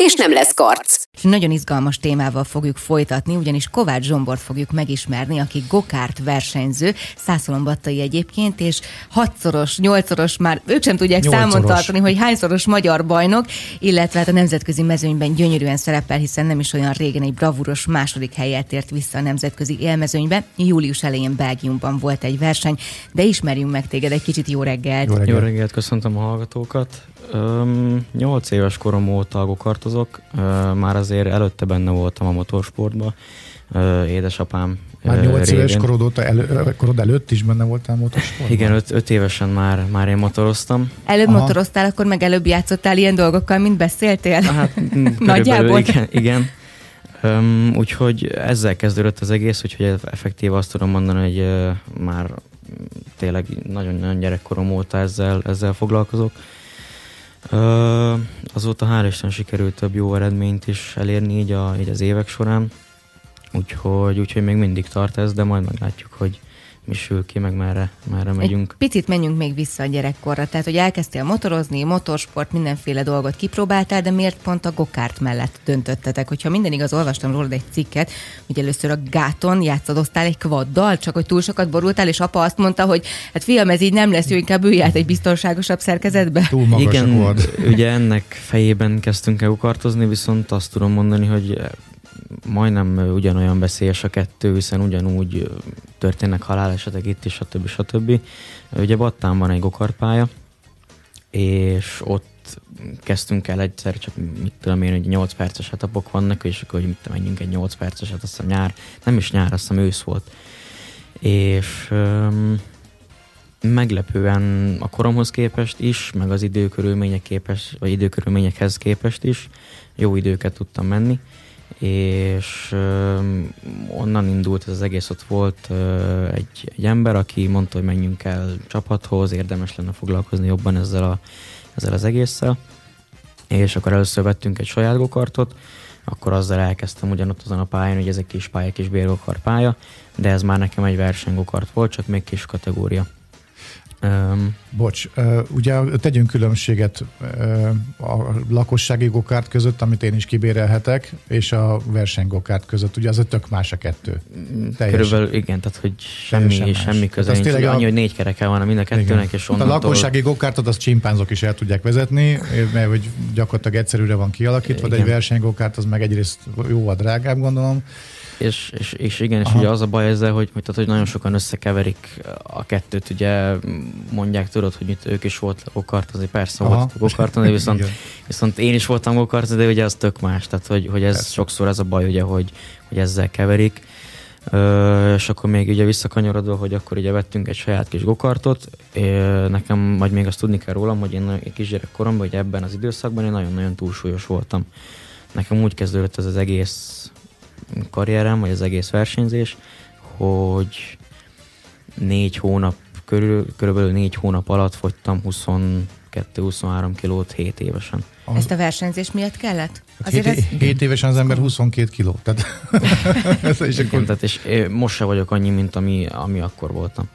és nem lesz karc. Nagyon izgalmas témával fogjuk folytatni, ugyanis Kovács Zsombort fogjuk megismerni, aki gokárt versenyző, százszolombattai egyébként, és hatszoros, nyolcszoros már, ők sem tudják Nyolcszoros. számon tartani, hogy hányszoros magyar bajnok, illetve hát a nemzetközi mezőnyben gyönyörűen szerepel, hiszen nem is olyan régen egy bravúros második helyet ért vissza a nemzetközi élmezőnybe. Július elején Belgiumban volt egy verseny, de ismerjünk meg téged egy kicsit, jó reggelt! Jó Jó reggelt. reggelt, köszöntöm a hallgatókat. Öm, 8 éves korom óta gokartozok, már azért előtte benne voltam a motorsportban. Édesapám Már ö, 8 éves korod, óta elő, korod előtt is benne voltál motorsportban? Igen, 5 évesen már, már én motoroztam. Előbb Aha. motoroztál, akkor meg előbb játszottál ilyen dolgokkal, mint beszéltél? Hát, Nagyjából. Igen, igen. Um, úgyhogy ezzel kezdődött az egész, úgyhogy effektív azt tudom mondani, hogy uh, már tényleg nagyon-nagyon gyerekkorom óta ezzel, ezzel foglalkozok. Uh, azóta hál' Isten sikerült több jó eredményt is elérni így, a, így az évek során, úgyhogy, úgyhogy még mindig tart ez, de majd meglátjuk, hogy mi sül ki, meg merre, merre megyünk. Egy picit menjünk még vissza a gyerekkorra. Tehát, hogy elkezdtél motorozni, motorsport, mindenféle dolgot kipróbáltál, de miért pont a gokárt mellett döntöttetek? Hogyha minden igaz, olvastam rólad egy cikket, hogy először a gáton játszadoztál egy kvaddal, csak hogy túl sokat borultál, és apa azt mondta, hogy hát fiam, ez így nem lesz, jó, inkább ülj át egy biztonságosabb szerkezetbe. Túl magasak Igen, volt. ugye ennek fejében kezdtünk el gokartozni, viszont azt tudom mondani, hogy majdnem ugyanolyan veszélyes a kettő, hiszen ugyanúgy történnek halálesetek itt is, stb. stb. Ugye Battán van egy gokartpálya, és ott kezdtünk el egyszer, csak mit tudom én, hogy 8 perces etapok vannak, és akkor hogy mit tudom, menjünk egy 8 perceset, azt hiszem nyár, nem is nyár, azt hiszem ősz volt. És öm, meglepően a koromhoz képest is, meg az időkörülmények képes, vagy időkörülményekhez képest is jó időket tudtam menni, és onnan indult ez az egész, ott volt egy, egy ember, aki mondta, hogy menjünk el csapathoz, érdemes lenne foglalkozni jobban ezzel, a, ezzel az egésszel, és akkor először vettünk egy saját gokartot, akkor azzal elkezdtem ugyanott azon a pályán, hogy ez egy kis pálya, kis bérgokart pálya, de ez már nekem egy versenygokart volt, csak még kis kategória. Um, Bocs, ugye tegyünk különbséget a lakossági gokárt között, amit én is kibérelhetek, és a versenygokárt között. Ugye az a tök más a kettő. Teljesen. körülbelül igen, tehát hogy semmi, más. semmi köze nincs. tényleg Annyi, a- hogy négy kereke van a mind a kettőnek, és Hát a onnantól... lakossági gokártot az csimpánzok is el tudják vezetni, mert hogy gyakorlatilag egyszerűre van kialakítva, de egy Igen. versenygokárt az meg egyrészt jóval drágább, gondolom. És, és, és igen, és Aha. ugye az a baj ezzel, hogy, hogy, tehát, hogy nagyon sokan összekeverik a kettőt, ugye mondják, tudod, hogy itt ők is volt gokart, azért persze Aha. volt gokarton, de viszont, viszont én is voltam gokart, de ugye az tök más, tehát hogy, hogy ez Persze. sokszor ez a baj, ugye, hogy, hogy ezzel keverik. Ö, és akkor még ugye visszakanyarodva, hogy akkor ugye vettünk egy saját kis gokartot. Nekem, vagy még azt tudni kell rólam, hogy én egy kisgyerek koromban, hogy ebben az időszakban én nagyon-nagyon túlsúlyos voltam. Nekem úgy kezdődött ez az egész karrierem, vagy az egész versenyzés, hogy négy hónap körül, körülbelül négy hónap alatt fogytam 22-23 kilót 7 évesen. Az, Ezt a versenyzés miatt kellett? hát hét, hét évesen az ember 22 kiló. Tehát, ez is Igen, akkor, tehát és eh, most se vagyok annyi, mint ami, ami akkor voltam.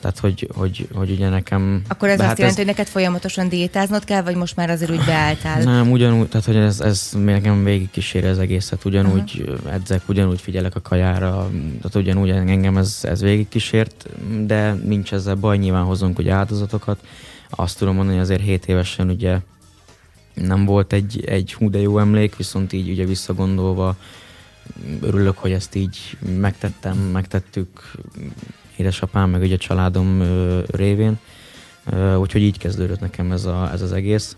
Tehát, hogy, hogy, hogy ugye nekem... Akkor ez azt hát jelenti, hogy neked folyamatosan diétáznod kell, vagy most már azért úgy beálltál? Nem, ugyanúgy, tehát hogy ez, ez nekem végig kíséri az egészet, ugyanúgy uh-huh. edzek, ugyanúgy figyelek a kajára, tehát ugyanúgy engem ez, ez végig kísért, de nincs ezzel baj, nyilván hozunk ugye áldozatokat. Azt tudom mondani, hogy azért 7 évesen ugye nem volt egy, egy hú de jó emlék, viszont így ugye visszagondolva örülök, hogy ezt így megtettem, megtettük édesapám, meg ugye a családom révén. Úgyhogy így kezdődött nekem ez, a, ez az egész.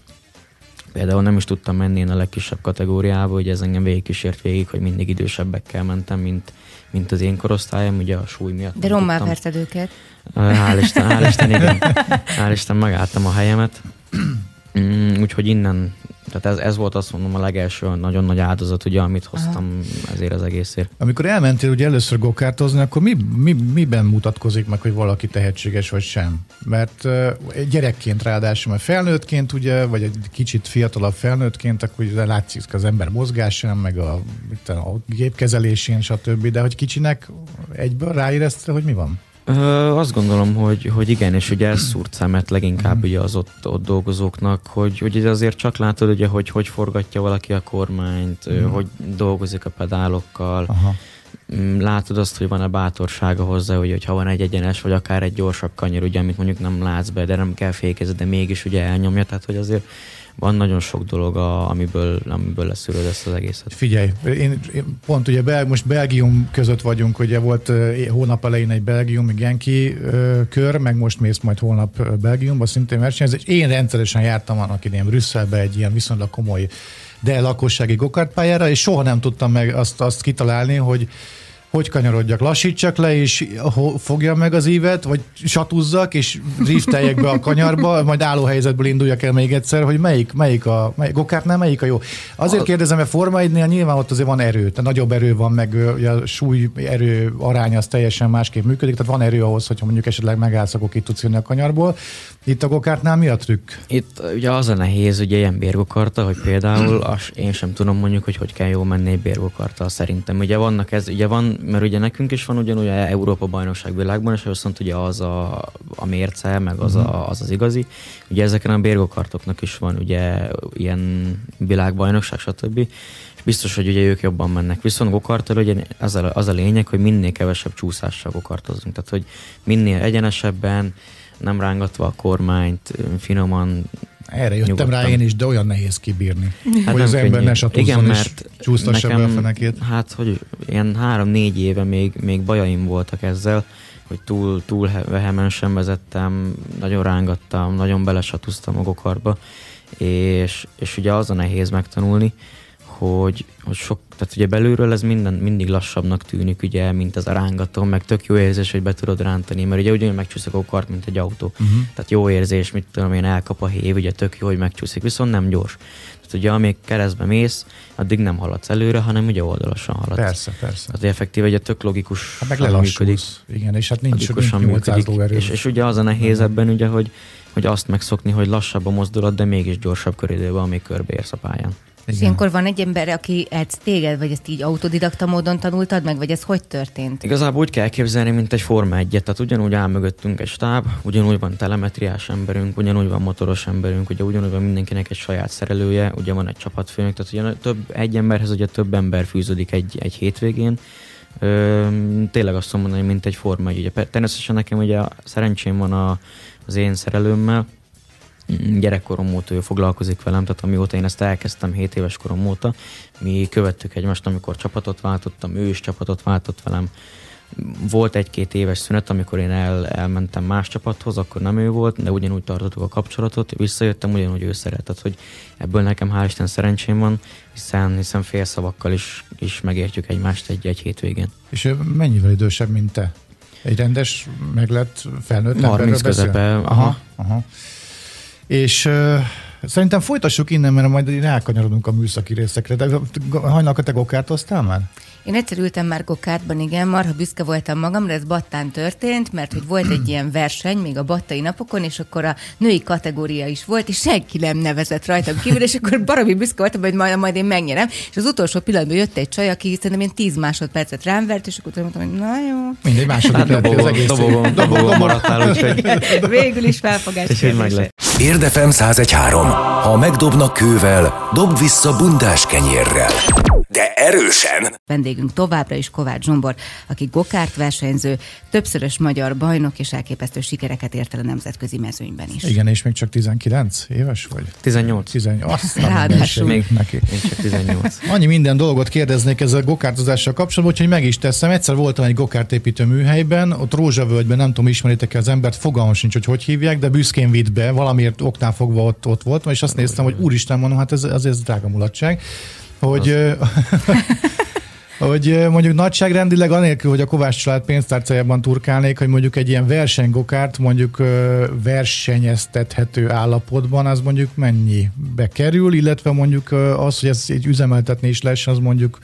Például nem is tudtam menni én a legkisebb kategóriába, hogy ez engem végig kísért végig, hogy mindig idősebbekkel mentem, mint, mint az én korosztályom, ugye a súly miatt. De rommá verted őket. Hál' Isten, hál' Isten, igen. Hál' Isten megálltam a helyemet. Mm, Úgyhogy innen Tehát ez, ez volt azt mondom a legelső nagyon nagy áldozat, ugye, amit hoztam Aha. ezért az egészért. Amikor elmentél ugye először gokártozni, akkor mi, mi, miben mutatkozik meg, hogy valaki tehetséges vagy sem? Mert uh, gyerekként ráadásul, mert felnőttként ugye, vagy egy kicsit fiatalabb felnőttként, akkor ugye látszik az ember mozgásán, meg a, a gépkezelésén, stb. De hogy kicsinek egyből ráérezte, hogy mi van? Ö, azt gondolom, hogy, hogy igen, és ugye ez szúrt szemet leginkább ugye az ott, ott dolgozóknak, hogy, hogy azért csak látod, ugye, hogy hogy forgatja valaki a kormányt, mm. hogy dolgozik a pedálokkal, Aha. Mm, látod azt, hogy van a bátorsága hozzá, hogy, hogy ha van egy egyenes, vagy akár egy gyorsabb kanyar, ugye, amit mondjuk nem látsz be, de nem kell fékezni, de mégis ugye elnyomja, tehát hogy azért van nagyon sok dolog, a, amiből, amiből leszűröd ezt az egészet. Figyelj, én, én pont ugye Bel, most Belgium között vagyunk, ugye volt uh, hónap elején egy Belgiumi Genki uh, kör, meg most mész majd holnap Belgiumba szintén versenyez, és én rendszeresen jártam annak idén Brüsszelbe egy ilyen viszonylag komoly de lakossági gokártpályára, és soha nem tudtam meg azt, azt kitalálni, hogy hogy kanyarodjak, lassítsak le, és fogjam meg az ívet, vagy satúzzak, és drifteljek be a kanyarba, majd helyzetből induljak el még egyszer, hogy melyik, melyik a, melyik, gokártnál melyik a jó. Azért kérdezem, mert Forma 1 nyilván ott azért van erő, tehát nagyobb erő van, meg a súly erő aránya az teljesen másképp működik, tehát van erő ahhoz, hogyha mondjuk esetleg megállsz, akkor ki tudsz jönni a kanyarból. Itt a gokártnál mi a trükk? Itt ugye az a nehéz, ugye ilyen bérgokarta, hogy például az, én sem tudom mondjuk, hogy hogy kell jól menni egy bérgokarta szerintem. Ugye vannak ez, ugye van mert ugye nekünk is van ugyanúgy Európa bajnokság világban, és viszont ugye az a, a mérce, meg az, a, mhm. az az igazi. Ugye ezeken a bérgokartoknak is van ugye ilyen világbajnokság, stb. És biztos, hogy ugye ők jobban mennek. Viszont gokarttal ugye az a, az a lényeg, hogy minél kevesebb csúszással gokartozunk. Tehát, hogy minél egyenesebben, nem rángatva a kormányt, finoman erre jöttem nyugodtan. rá én is, de olyan nehéz kibírni, hát hogy az ember ne Igen, mert csúsztassa be a fenekét. Hát, hogy ilyen három-négy éve még, még bajaim voltak ezzel, hogy túl, túl vehemensen vezettem, nagyon rángattam, nagyon belesatuztam a gokarba, és, és ugye az a nehéz megtanulni, hogy, hogy sok, tehát ugye belülről ez minden, mindig lassabbnak tűnik, ugye, mint az a rángató, meg tök jó érzés, hogy be tudod rántani, mert ugye ugyanúgy megcsúszik a kart, mint egy autó. Uh-huh. Tehát jó érzés, mit tudom én, elkap a hév, ugye tök jó, hogy megcsúszik, viszont nem gyors. Tehát ugye amíg keresztbe mész, addig nem haladsz előre, hanem ugye oldalasan haladsz. Persze, persze. Tehát effektív, egy tök logikus. Hát meg lelassulsz. Igen, és hát nincs, nincs 800 működik. És, és, ugye az a nehéz ebben, ugye, hogy, hogy azt megszokni, hogy lassabb a mozdulat, de mégis gyorsabb köridőben, amíg körbeérsz a pályán. És ilyenkor van egy ember, aki edz téged, vagy ezt így autodidakta módon tanultad meg, vagy ez hogy történt? Igazából úgy kell képzelni, mint egy Forma 1 tehát ugyanúgy áll mögöttünk egy stáb, ugyanúgy van telemetriás emberünk, ugyanúgy van motoros emberünk, ugye ugyanúgy van mindenkinek egy saját szerelője, ugye van egy csapatfőnök, tehát ugye több, egy emberhez ugye több ember fűződik egy, egy hétvégén, Ö, tényleg azt mondani, mint egy Forma 1. Ugye, természetesen nekem ugye szerencsém van a, az én szerelőmmel, gyerekkorom óta ő foglalkozik velem, tehát amióta én ezt elkezdtem 7 éves korom óta, mi követtük egymást, amikor csapatot váltottam, ő is csapatot váltott velem. Volt egy-két éves szünet, amikor én el, elmentem más csapathoz, akkor nem ő volt, de ugyanúgy tartottuk a kapcsolatot, visszajöttem, ugyanúgy ő szeretett, hogy ebből nekem hál' Isten szerencsém van, hiszen, hiszen félszavakkal is, is megértjük egymást egy-egy hétvégén. És ő mennyivel idősebb, mint te? Egy rendes, meglett felnőtt 30 közepe. Aha, aha. aha. És uh, szerintem folytassuk innen, mert majd elkanyarodunk a műszaki részekre. De hajnalka te gokártoztál már? Én egyszer ültem már gokártban, igen, marha büszke voltam magamra, ez Battán történt, mert hogy volt egy ilyen verseny még a battai napokon, és akkor a női kategória is volt, és senki nem nevezett rajtam kívül, és akkor baromi büszke voltam, hogy majd, majd én megnyerem. És az utolsó pillanatban jött egy csaj, aki szerintem én 10 másodpercet rám vert, és akkor mondtam, hogy na jó. Mindegy másodperc. Hát dobogón, dobogón maradtál, úgyhogy... Végül is felfogás. És meg lett. Érdefem 1013. Ha megdobnak kővel, dob vissza bundás kenyérrel de erősen. Vendégünk továbbra is Kovács Zsombor, aki gokárt versenyző, többszörös magyar bajnok és elképesztő sikereket ért el a nemzetközi mezőnyben is. Igen, és még csak 19 éves vagy? 18. 18. Azt Ráadásul. Még, neki. még csak 18. Annyi minden dolgot kérdeznék ezzel a gokártozással kapcsolatban, hogy meg is teszem. Egyszer voltam egy gokártépítő műhelyben, ott Rózsavölgyben, nem tudom, ismeritek az embert, fogalmam sincs, hogy hogy hívják, de büszkén vitt be, valamiért oknál fogva ott, ott voltam, és azt néztem, hogy úristen, mondom, hát ez, ez, ez drága mulatság hogy, hogy mondjuk nagyságrendileg anélkül, hogy a Kovács család pénztárcájában turkálnék, hogy mondjuk egy ilyen versenygokárt mondjuk versenyeztethető állapotban, az mondjuk mennyi bekerül, illetve mondjuk az, hogy ez egy üzemeltetni is lesz, az mondjuk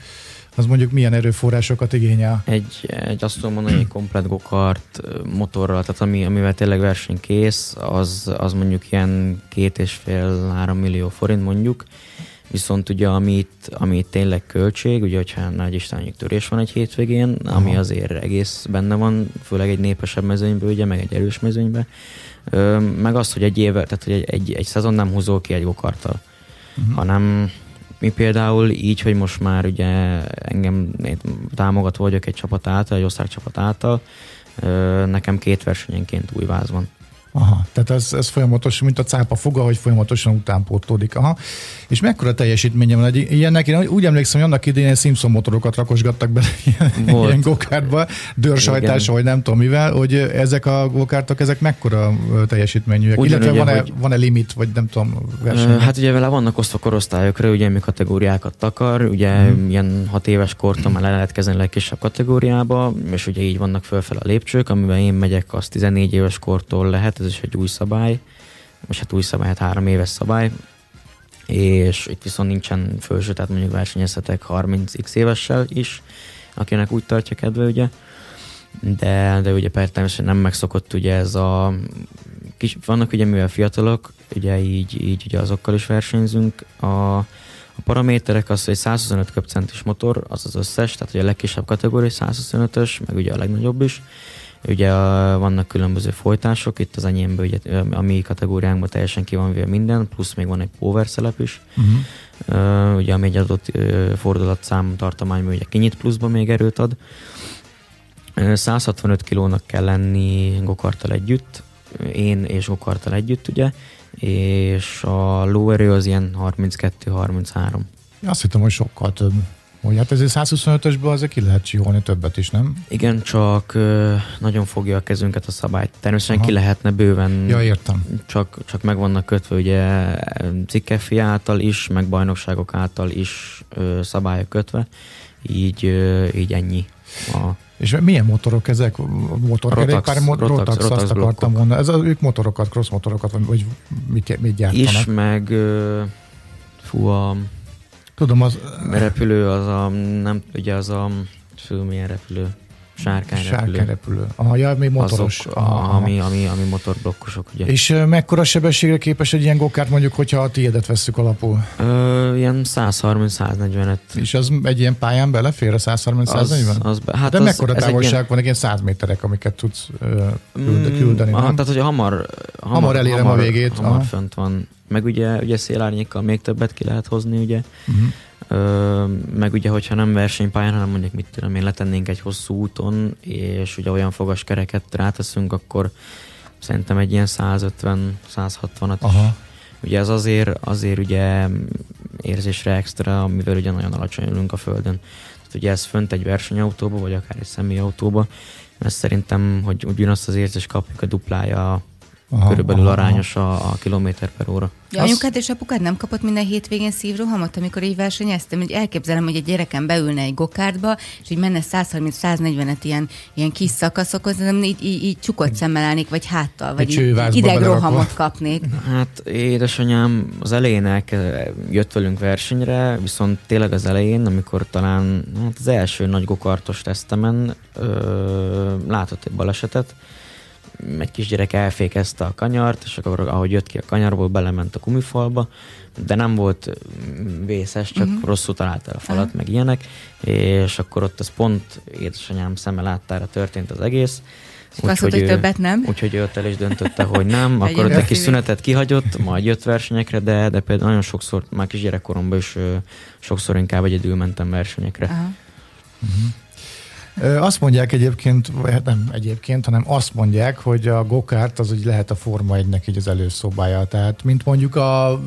az mondjuk milyen erőforrásokat igényel? Egy, egy azt tudom mondani, egy komplet gokart motorral, tehát ami, amivel tényleg versenykész, az, az mondjuk ilyen két és fél, három millió forint mondjuk, viszont ugye amit, amit tényleg költség, ugye hogyha nagy Isten törés van egy hétvégén, Aha. ami azért egész benne van, főleg egy népesebb mezőnyben, ugye, meg egy erős mezőnyben, meg az, hogy egy éve, tehát hogy egy, egy, egy szezon nem húzol ki egy gokarttal, uh-huh. hanem mi például így, hogy most már ugye engem támogatva vagyok egy csapat által, egy osztrák csapat által, nekem két versenyenként új váz van. Aha, tehát ez, ez folyamatos, mint a cápa foga, hogy folyamatosan utánpótlódik. Aha. És mekkora teljesítménye van egy ilyennek? Én úgy emlékszem, hogy annak idején Simpson motorokat rakosgattak bele ilyen, Volt. ilyen gokártba, dőrsajtás, vagy nem tudom mivel, hogy ezek a gokártok, ezek mekkora teljesítményűek? Ugyan, Illetve van-e, hogy... van-e limit, vagy nem tudom, verseny? Hát ugye vele vannak osztva korosztályokra, ugye mi kategóriákat takar, ugye hmm. ilyen hat éves kortól már le lehet kezdeni a legkisebb kategóriába, és ugye így vannak fölfel a lépcsők, amivel én megyek, az 14 éves kortól lehet, ez is egy új szabály, most hát új szabály, hát három éves szabály, és itt viszont nincsen felső, tehát mondjuk versenyezhetek 30x évessel is, akinek úgy tartja kedve, ugye. De, de ugye persze nem megszokott ugye ez a kis, vannak ugye mivel fiatalok, ugye így, így ugye azokkal is versenyzünk. A, a paraméterek az, hogy 125 köbcentis motor, az az összes, tehát ugye a legkisebb kategória 125-ös, meg ugye a legnagyobb is. Ugye vannak különböző folytások, itt az enyémben, ugye, a mi kategóriánkban teljesen ki van véve minden, plusz még van egy power szelep is, uh-huh. uh, ugye ami egy adott uh, fordulatszám tartományban ugye kinyit pluszba még erőt ad. Uh, 165 kilónak kell lenni gokarttal együtt, én és gokarttal együtt, ugye, és a lóerő az ilyen 32-33. Azt hittem, hogy sokkal több. Hogy hát ezért 125-ösből azért ki lehet csiholni többet is, nem? Igen, csak ö, nagyon fogja a kezünket a szabály. Természetesen Aha. ki lehetne bőven. Ja, értem. Csak, csak meg vannak kötve ugye cikkefi által is, meg bajnokságok által is ö, szabályok kötve. Így, ö, így ennyi. A, és milyen motorok ezek? Motorkerékpár, rotax, rotax, rotax, rotax azt akartam mondani. Ez, ők motorokat, cross motorokat, vagy mit, mit gyártanak? Is, meg fú, a Tudom, az... Repülő az a, nem, ugye az a, fő milyen repülő? Sárkány repülő. Sárkány repülő. Aha, ja, még motoros. Azok, aha, ami, ami, ami motorblokkosok, ugye. És mekkora sebességre képes egy ilyen gokárt, mondjuk, hogyha a tiédet vesszük alapul? Ö, ilyen 130-145. És az egy ilyen pályán belefér a 130-140? Az, az be, hát De az, mekkora távolság ilyen... van? Egy ilyen 100 méterek, amiket tudsz mm, küldeni, aha, Tehát, hogy hamar, hamar, hamar elérem hamar, a végét. Hamar aha. fönt van. Meg ugye, ugye szélárnyékkal még többet ki lehet hozni, ugye. Uh-huh. Ö, meg ugye, hogyha nem versenypályán, hanem mondjuk mit tudom én, letennénk egy hosszú úton, és ugye olyan fogaskereket ráteszünk, akkor szerintem egy ilyen 150-160-at Aha. Ugye ez azért, azért ugye érzésre extra, amivel ugye nagyon alacsony ülünk a földön. Tehát ugye ez fönt egy versenyautóba, vagy akár egy személyautóba, mert szerintem, hogy ugyanazt az érzést kapjuk a duplája aha, körülbelül aha, arányos a, a kilométer per óra. Ja, az... anyukád és apukád nem kapott minden hétvégén szívrohamot, amikor így versenyeztem, hogy elképzelem, hogy egy gyerekem beülne egy gokártba, és így menne 130-140-et ilyen, ilyen kis szakaszokhoz, de így, így, így csukott szemmel állnék, vagy háttal, vagy idegrohamot kapnék. Hát édesanyám az elején jött velünk versenyre, viszont tényleg az elején, amikor talán hát az első nagy gokartos tesztemen ö, látott egy balesetet, egy kisgyerek elfékezte a kanyart, és akkor ahogy jött ki a kanyarból, belement a gumifalba, de nem volt vészes, csak uh-huh. rosszul találta a falat, uh-huh. meg ilyenek, és akkor ott az pont édesanyám szeme láttára történt az egész, Úgyhogy azt mondta, hogy többet nem. Úgyhogy ő ott el is döntötte, hogy nem, akkor ott egy kis szünetet kihagyott, majd jött versenyekre, de, de például nagyon sokszor, már kis gyerekkoromban is sokszor inkább egyedül mentem versenyekre. Uh-huh. Azt mondják egyébként, vagy hát nem egyébként, hanem azt mondják, hogy a gokárt az úgy lehet a Forma 1-nek így az előszobája. Tehát, mint mondjuk a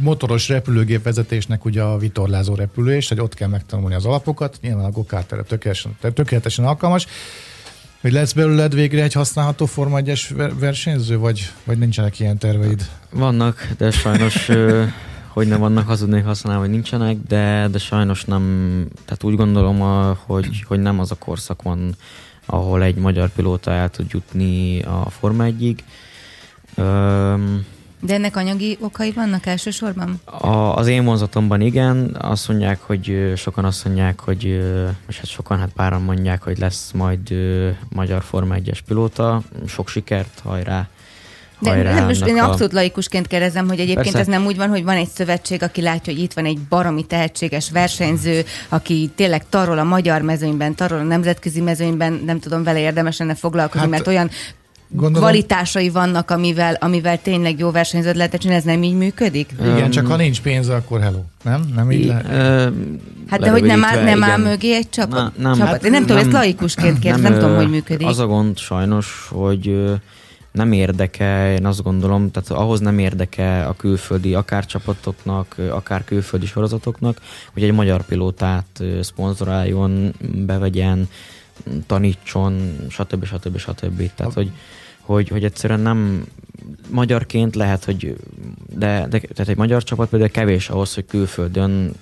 motoros repülőgép vezetésnek ugye a vitorlázó repülés, hogy ott kell megtanulni az alapokat, nyilván a gokárt erre tökéletesen, tökéletesen alkalmas. Hogy lesz belőled végre egy használható Forma 1-es versenyző, vagy, vagy nincsenek ilyen terveid? Vannak, de sajnos hogy ne vannak, hazudnék használni, hogy nincsenek, de, de sajnos nem, tehát úgy gondolom, hogy, hogy nem az a korszak van, ahol egy magyar pilóta el tud jutni a Forma 1-ig. De ennek anyagi okai vannak elsősorban? A, az én vonzatomban igen, azt mondják, hogy sokan azt mondják, hogy, és hát sokan, hát páran mondják, hogy lesz majd magyar Forma 1-es pilóta. Sok sikert, hajrá! De nem, most én a... abszolút laikusként kérdezem, hogy egyébként Persze. ez nem úgy van, hogy van egy szövetség, aki látja, hogy itt van egy baromi tehetséges versenyző, aki tényleg tarol a magyar mezőnyben, tarol a nemzetközi mezőnyben, nem tudom, vele érdemes lenne foglalkozni, hát, mert olyan Gondolom, kvalitásai vannak, amivel, amivel tényleg jó versenyzőt lehet csinálni, ez nem így működik? Igen, um, csak ha nincs pénze, akkor hello. Nem? Nem így lehet? Uh, hát de hogy nem áll, nem áll mögé egy csapat? Na, nem, csapat. Hát, Én nem, nem tudom, ezt laikusként kérdezem, nem, nem tudom, hogy működik. Az a gond sajnos, hogy nem érdeke, én azt gondolom, tehát ahhoz nem érdeke a külföldi akár csapatoknak, akár külföldi sorozatoknak, hogy egy magyar pilótát szponzoráljon, bevegyen, tanítson, stb. stb. stb. Tehát, hogy, hogy, hogy egyszerűen nem magyarként lehet, hogy de, de tehát egy magyar csapat például kevés ahhoz, hogy külföldön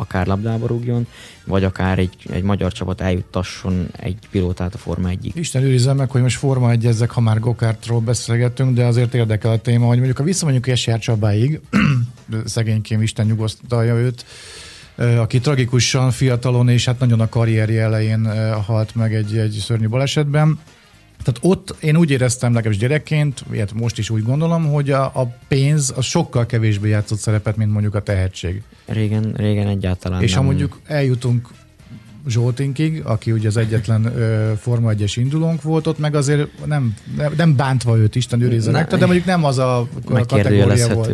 akár labdába rúgjon, vagy akár egy, egy magyar csapat eljuttasson egy pilótát a Forma 1 Isten őrizze meg, hogy most Forma 1 ezek, ha már Gokártról beszélgetünk, de azért érdekel a téma, hogy mondjuk ha visszamondjuk Esjár Csabáig, szegénykém Isten nyugosztalja őt, aki tragikusan fiatalon és hát nagyon a karrierje elején halt meg egy, egy szörnyű balesetben. Tehát ott én úgy éreztem legalábbis gyerekként, ilyet most is úgy gondolom, hogy a, a pénz az sokkal kevésbé játszott szerepet, mint mondjuk a tehetség. Régen, régen egyáltalán És nem. ha mondjuk eljutunk Zsoltinkig, aki ugye az egyetlen ö, Forma 1-es indulónk volt, ott meg azért nem, nem bántva őt, Isten őrizze meg, de mondjuk nem az a kategória volt.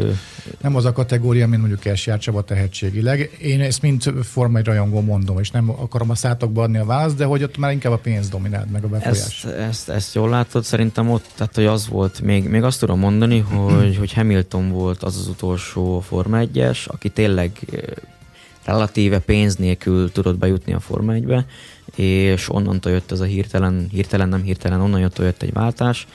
Nem az a kategória, mint mondjuk Esjár Csaba tehetségileg. Én ezt mind Forma 1 rajongó mondom, és nem akarom a szátokba adni a választ, de hogy ott már inkább a pénz dominált meg a befolyás. Ezt, ezt, ezt jól látod, szerintem ott, tehát hogy az volt, még, még azt tudom mondani, hogy, hogy Hamilton volt az az utolsó Forma 1-es, aki tényleg relatíve pénz nélkül tudott bejutni a Forma 1-be, és onnantól jött ez a hirtelen, hirtelen nem hirtelen, onnan jött, jött egy váltás,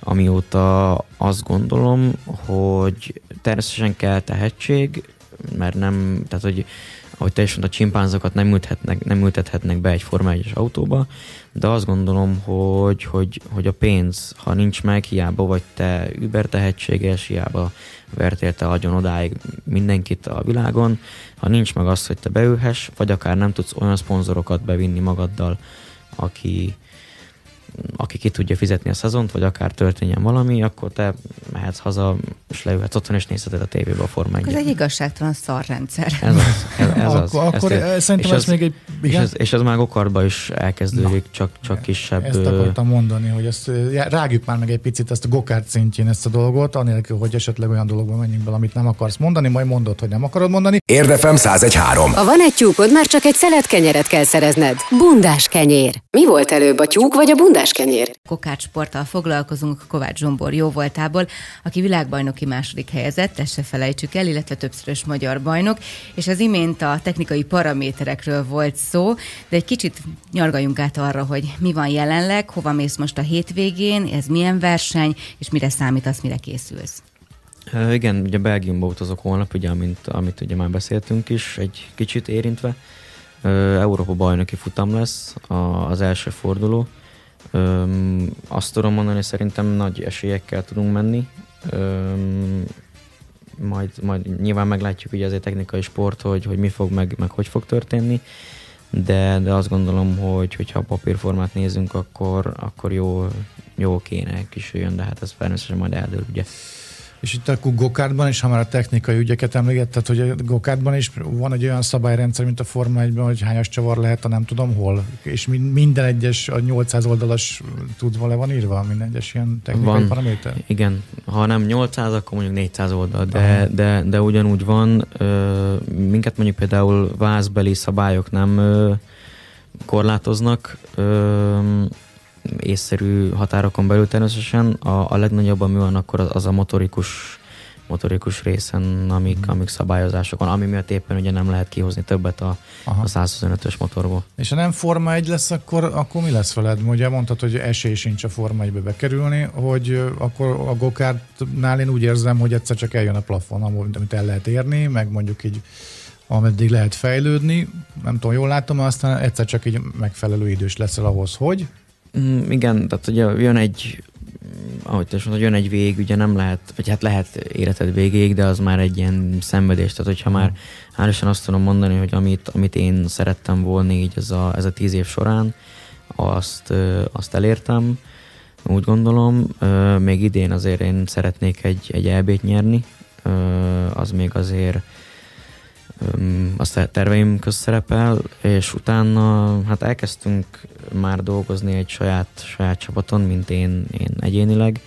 amióta azt gondolom, hogy természetesen kell tehetség, mert nem, tehát hogy ahogy te is mondtad, a csimpánzokat nem ültethetnek, nem ültethetnek be egy Forma 1 autóba, de azt gondolom, hogy, hogy, hogy a pénz, ha nincs meg, hiába vagy te über tehetséges, hiába vertél te agyon odáig mindenkit a világon, ha nincs meg az, hogy te beülhess, vagy akár nem tudsz olyan szponzorokat bevinni magaddal, aki, aki ki tudja fizetni a szezont, vagy akár történjen valami, akkor te mehetsz haza, és leülhetsz otthon, és nézheted a tévébe a Forma Ez egy igazságtalan szarrendszer. Ez az. Ez, ez az. Akkor, akkor ezt, szerintem ez még egy... És ez, és ez már gokarba is elkezdődik, Na, csak, csak kisebb... Ezt akartam mondani, hogy ezt rágjuk már meg egy picit ezt a gokárt szintjén ezt a dolgot, anélkül, hogy esetleg olyan dologba menjünk bele, amit nem akarsz mondani, majd mondod, hogy nem akarod mondani. Érdefem 1013. Ha van egy tyúkod, már csak egy szelet kenyeret kell szerezned. Bundás kenyér. Mi volt előbb, a tyúk vagy a bundás kenyér? Kokács sporttal foglalkozunk Kovács Zsombor jó voltából, aki világbajnoki második helyezett, ezt se felejtsük el, illetve többszörös magyar bajnok, és az imént a technikai paraméterekről volt szó, de egy kicsit nyargaljunk át arra, hogy mi van jelenleg, hova mész most a hétvégén, ez milyen verseny, és mire számítasz, mire készülsz. Uh, igen, ugye Belgiumba utazok holnap, ugye, amint, amit ugye már beszéltünk is, egy kicsit érintve. Európa bajnoki futam lesz az első forduló. Um, azt tudom mondani, hogy szerintem nagy esélyekkel tudunk menni. Um, majd, majd nyilván meglátjuk ugye ez egy technikai sport, hogy, hogy mi fog meg, meg hogy fog történni, de, de azt gondolom, hogy hogyha a papírformát nézünk, akkor, akkor jó, jó kéne kisüljön, de hát ez természetesen majd eldől, ugye. És itt akkor gokártban is, ha már a technikai ügyeket emlegetted, hogy a gokártban is van egy olyan szabályrendszer, mint a Forma 1 hogy hányas csavar lehet a nem tudom hol, és minden egyes, a 800 oldalas tudva le van írva, minden egyes ilyen technikai van, paraméter? Igen, ha nem 800, akkor mondjuk 400 oldal, de, de, de ugyanúgy van, minket mondjuk például vázbeli szabályok nem korlátoznak, észszerű határokon belül természetesen. A, a legnagyobb, ami van akkor az, az a motorikus motorikus részen, amik, mm. amik szabályozások van, ami miatt éppen ugye nem lehet kihozni többet a, a 125-ös motorból. És ha nem Forma 1 lesz, akkor, akkor mi lesz veled? Ugye mondtad, hogy esély sincs a Forma 1-be bekerülni, hogy akkor a gokártnál én úgy érzem, hogy egyszer csak eljön a plafon, amit el lehet érni, meg mondjuk így ameddig lehet fejlődni. Nem tudom, jól látom, aztán egyszer csak így megfelelő idős leszel ahhoz, hogy? Mm, igen, tehát ugye jön egy ahogy te mondod, jön egy vég, ugye nem lehet, vagy hát lehet életed végéig, de az már egy ilyen szenvedés. Tehát, hogyha már hálásan azt tudom mondani, hogy amit, amit én szerettem volna így ez a, ez a tíz év során, azt, azt elértem, úgy gondolom. Még idén azért én szeretnék egy, egy EB-t nyerni, az még azért a terveim közt szerepel, és utána hát elkezdtünk már dolgozni egy saját, saját csapaton, mint én, én egyénileg.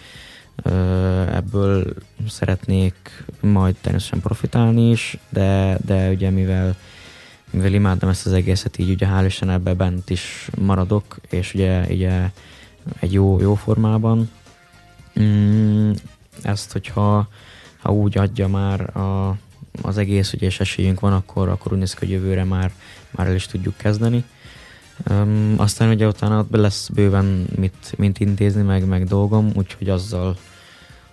Ebből szeretnék majd természetesen profitálni is, de, de ugye mivel, mivel imádom ezt az egészet, így ugye hál' Isten ebbe bent is maradok, és ugye, ugye egy jó, jó formában. Mm, ezt, hogyha ha úgy adja már a, az egész, ugye, és esélyünk van, akkor, akkor úgy néz ki, hogy jövőre már, már el is tudjuk kezdeni. Um, aztán ugye utána ott lesz bőven mit, mit intézni, meg, meg dolgom, úgyhogy azzal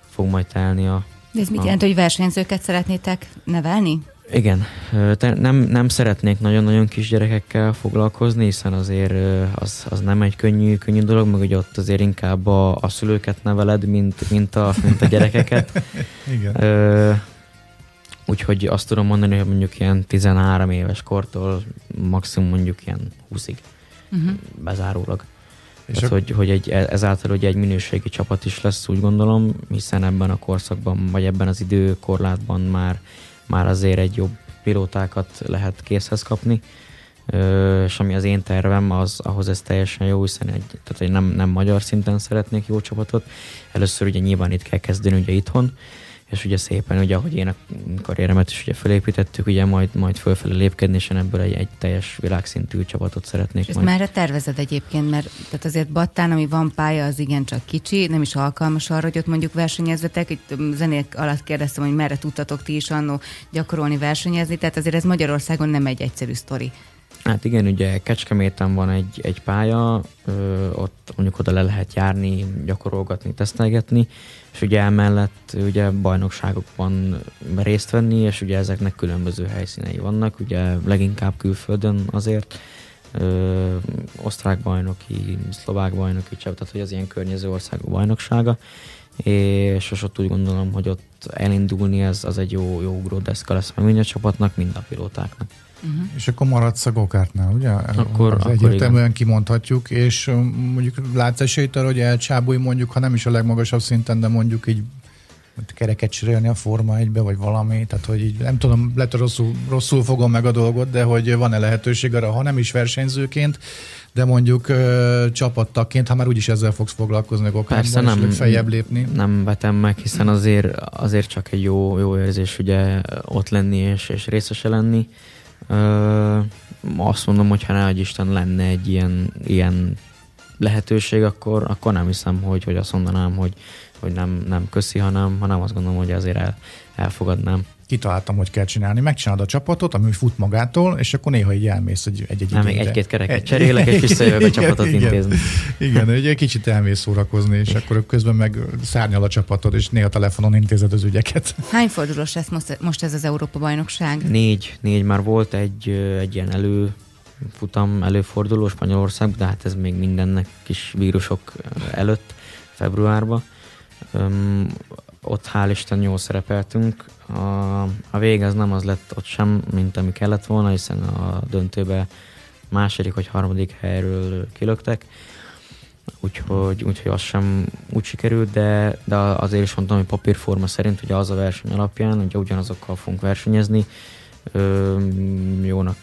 fog majd telni a... De ez mit a... jelent, hogy versenyzőket szeretnétek nevelni? Igen, nem, nem szeretnék nagyon-nagyon kis gyerekekkel foglalkozni, hiszen azért az, az nem egy könnyű, könnyű dolog, meg ugye ott azért inkább a, a szülőket neveled, mint, mint, a, mint a gyerekeket. Igen. Úgyhogy azt tudom mondani, hogy mondjuk ilyen 13 éves kortól maximum mondjuk ilyen 20-ig uh-huh. bezárólag. És Tehát, a... hogy, hogy egy, ezáltal hogy egy minőségi csapat is lesz, úgy gondolom, hiszen ebben a korszakban, vagy ebben az időkorlátban már, már azért egy jobb pilótákat lehet készhez kapni, Ö, és ami az én tervem, az ahhoz ez teljesen jó, hiszen egy, tehát, hogy nem, nem magyar szinten szeretnék jó csapatot. Először ugye nyilván itt kell kezdeni ugye itthon, és ugye szépen, ugye ahogy én a karrieremet is ugye felépítettük, ugye majd, majd fölfelé lépkedni, és én ebből egy, egy teljes világszintű csapatot szeretnék és majd. már tervezed egyébként, mert tehát azért Battán, ami van pálya, az igencsak kicsi, nem is alkalmas arra, hogy ott mondjuk versenyezvetek. Itt zenék alatt kérdeztem, hogy merre tudtatok ti is annó gyakorolni, versenyezni, tehát azért ez Magyarországon nem egy egyszerű sztori. Hát igen, ugye Kecskeméten van egy, egy pálya, ö, ott mondjuk oda le lehet járni, gyakorolgatni, tesztelgetni, és ugye emellett ugye bajnokságokban részt venni, és ugye ezeknek különböző helyszínei vannak, ugye leginkább külföldön azért, ö, osztrák bajnoki, szlovák bajnoki, tehát hogy az ilyen környező országok bajnoksága, és ott úgy gondolom, hogy ott elindulni ez az egy jó, jó ugródeszka lesz mind a csapatnak, mind a pilótáknak. Uh-huh. És akkor maradsz a gokártnál, ugye? Akkor, akkor egyértelműen igen. kimondhatjuk, és mondjuk látsz esélyt arra, hogy elcsábulj mondjuk, ha nem is a legmagasabb szinten, de mondjuk így kereket cserélni a Forma 1 vagy valami, tehát hogy így nem tudom, lehet rosszul, rosszul fogom meg a dolgot, de hogy van-e lehetőség arra, ha nem is versenyzőként, de mondjuk ö, csapattaként, ha már úgyis ezzel fogsz foglalkozni a Persze nem, feljebb lépni. Nem vetem meg, hiszen azért, azért csak egy jó, jó érzés ugye ott lenni és, és részese lenni. Ö, azt mondom, hogy ha ne Isten lenne egy ilyen, ilyen lehetőség, akkor, akkor nem hiszem, hogy, hogy azt mondanám, hogy, hogy nem, nem köszi, hanem, hanem azt gondolom, hogy azért el, elfogadnám kitaláltam, hogy kell csinálni. Megcsinálod a csapatot, ami fut magától, és akkor néha így elmész egy, egy, egy Nem, még egy-két kereket egy, cserélek, és visszajövök a csapatot igen, intézni. Igen, egy kicsit elmész szórakozni, és akkor közben meg szárnyal a csapatod, és néha telefonon intézed az ügyeket. Hány fordulós lesz most ez az Európa-bajnokság? Négy, négy már volt egy, egy ilyen elő futam előforduló Spanyolország, de hát ez még mindennek kis vírusok előtt, februárban. Um, ott hál' Isten jól szerepeltünk. A, a vége az nem az lett ott sem, mint ami kellett volna, hiszen a döntőbe második vagy harmadik helyről kilöktek. Úgyhogy, úgyhogy az sem úgy sikerült, de, de azért is mondtam, hogy papírforma szerint ugye az a verseny alapján, ugye ugyanazokkal fogunk versenyezni, ö, jónak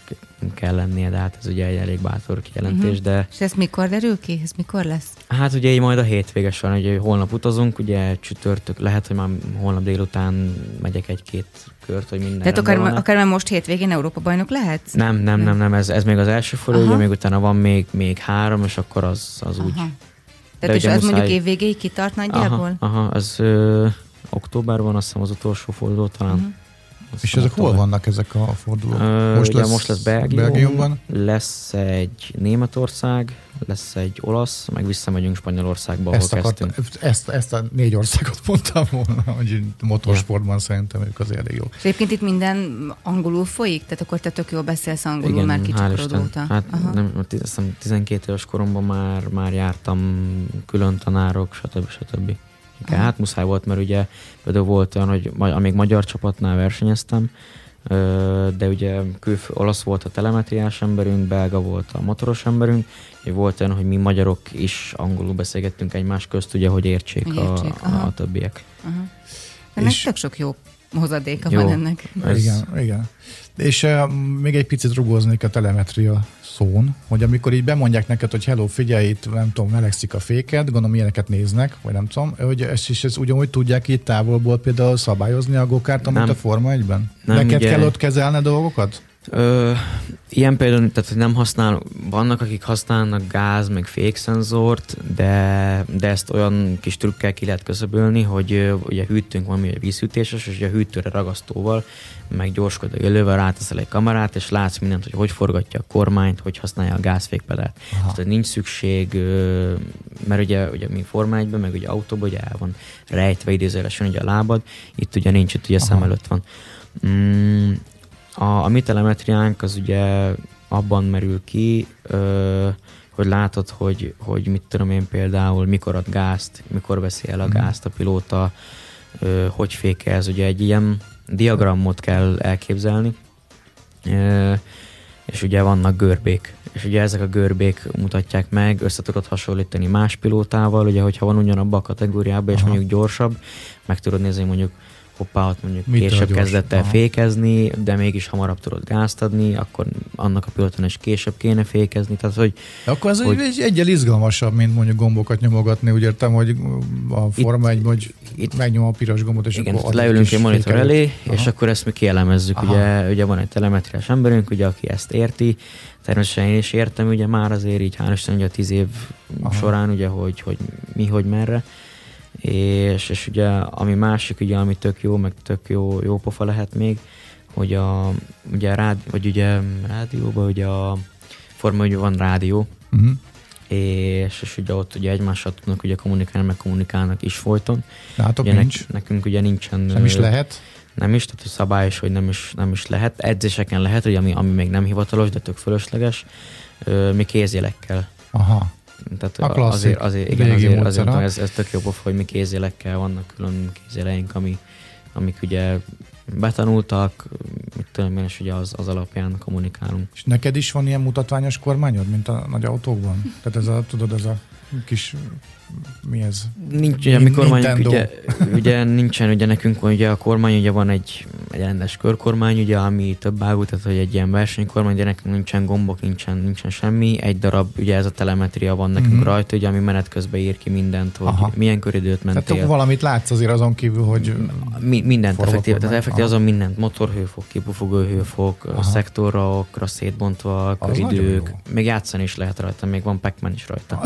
kell lennie, de hát ez ugye egy elég bátor kijelentés, uh-huh. de... És ez mikor derül ki? Ez mikor lesz? Hát ugye így majd a hétvége során, ugye holnap utazunk, ugye csütörtök, lehet, hogy már holnap délután megyek egy-két kört, hogy minden Tehát akár, akár már most hétvégén Európa bajnok lehet? Nem, nem, nem, nem, ez, ez még az első forduló, ugye még utána van még, még három, és akkor az, az úgy... Tehát és az muszáj... mondjuk évvégéig kitart nagyjából? Aha, aha az, ö, októberben, azt hiszem az utolsó forduló talán. Uh-huh. És ezek hol vannak ezek a fordulók? Most, lesz, most lesz Belgium, Belgiumban, lesz egy Németország, lesz egy olasz, meg visszamegyünk Spanyolországba, ezt ahol akart, kezdtünk. Ezt, ezt a négy országot mondtam volna, hogy motorsportban ja. szerintem ők azért elég jók. És egyébként itt minden angolul folyik? Tehát akkor te tök jól beszélsz angolul Igen, már kicsit óta? Hát Aha. nem, azt 12 éves koromban már, már jártam külön tanárok, stb. stb. Aha. Hát muszáj volt, mert ugye például volt olyan, hogy amíg magyar csapatnál versenyeztem, de ugye külf, olasz volt a telemetriás emberünk, belga volt a motoros emberünk, és volt olyan, hogy mi magyarok is angolul beszélgettünk egymás közt, ugye, hogy értsék, értsék a, a többiek. Aha. Ennek és... tök sok jó hozadéka jó, van ennek. Ez... Igen, igen. És uh, még egy picit rugóznék a telemetria szón, hogy amikor így bemondják neked, hogy hello, figyelj, itt nem tudom, melegszik a féked, gondolom ilyeneket néznek, vagy nem tudom, hogy ezt is ezt ugyanúgy tudják itt távolból például szabályozni a gokárt, amit a Forma 1-ben? Neked ugye... kell ott kezelni dolgokat? Ö, ilyen például, tehát hogy nem használ, vannak akik használnak gáz, meg fékszenzort, de, de ezt olyan kis trükkel ki lehet közöbölni, hogy ugye hűtünk valami egy vízhűtéses, és ugye a hűtőre ragasztóval, meg gyorskod a élővel ráteszel egy kamerát, és látsz mindent, hogy hogy forgatja a kormányt, hogy használja a gázfékpedált. Tehát hogy nincs szükség, mert ugye, ugye mi Forma meg ugye autóban ugye el van rejtve idézőjelesen ugye a lábad, itt ugye nincs, itt ugye Aha. szem előtt van. Mm, a, a mi telemetriánk az ugye abban merül ki, ö, hogy látod, hogy, hogy mit tudom én például, mikor ad gázt, mikor veszi el a mhm. gázt a pilóta, ö, hogy fékez, ugye egy ilyen diagramot kell elképzelni, ö, és ugye vannak görbék, és ugye ezek a görbék mutatják meg, össze tudod hasonlítani más pilótával, ugye hogyha van ugyanabban a kategóriában, és mondjuk gyorsabb, meg tudod nézni mondjuk hoppá, ott mondjuk Mit később kezdett el fékezni, de mégis hamarabb tudod gázt adni, akkor annak a pillanatban is később kéne fékezni. Tehát, hogy, de akkor ez hogy, egy, egyel izgalmasabb, mint mondjuk gombokat nyomogatni. Úgy értem, hogy a Forma egy, hogy itt, megnyom a piros gombot, és igen, akkor leülünk egy monitor fékelőt. elé, Aha. és akkor ezt mi kielemezzük. Ugye, ugye van egy telemetriás emberünk, ugye, aki ezt érti, természetesen én is értem, ugye már azért így hál' ugye a tíz év Aha. során, ugye, hogy, hogy mi, hogy merre és, és ugye ami másik, ugye, ami tök jó, meg tök jó, jó pofa lehet még, hogy a, ugye rád, vagy ugye rádióban ugye a forma, hogy van rádió, uh-huh. és, és ugye ott ugye egymással tudnak ugye kommunikálni, meg kommunikálnak is folyton. Látok, ugye nincs. Nek, nekünk ugye nincsen... Nem is lehet? Nem is, tehát hogy szabályos, hogy nem is, nem is lehet. Edzéseken lehet, hogy ami, ami még nem hivatalos, de tök fölösleges, mi kézjelekkel. Aha. Tehát a klasszik, azért, azért, igen, azért, azért ez, ez tök jó hogy mi kézjelekkel vannak külön kézjeleink, ami, amik ugye betanultak, mit tudom én, és ugye az, az alapján kommunikálunk. És neked is van ilyen mutatványos kormányod, mint a nagy autókban? Tehát ez a, tudod, ez a kis mi ez? Nincs, ugye, mi kormány, ugye, ugye, nincsen, ugye nekünk ugye a kormány, ugye van egy, egy rendes körkormány, ugye, ami több ágú, tehát hogy egy ilyen versenykormány, de nekünk nincsen gombok, nincsen, nincsen semmi. Egy darab, ugye ez a telemetria van nekünk mm-hmm. rajta, ugye, ami menet közben ír ki mindent, hogy Aha. milyen köridőt mentél. Tehát valamit látsz azért azon kívül, hogy Mi, mindent, effektív, tehát effektív azon mindent, motorhőfok, kipufogó hőfok, Aha. szektorokra szétbontva, köridők, még játszani is lehet rajta, még van pac is rajta.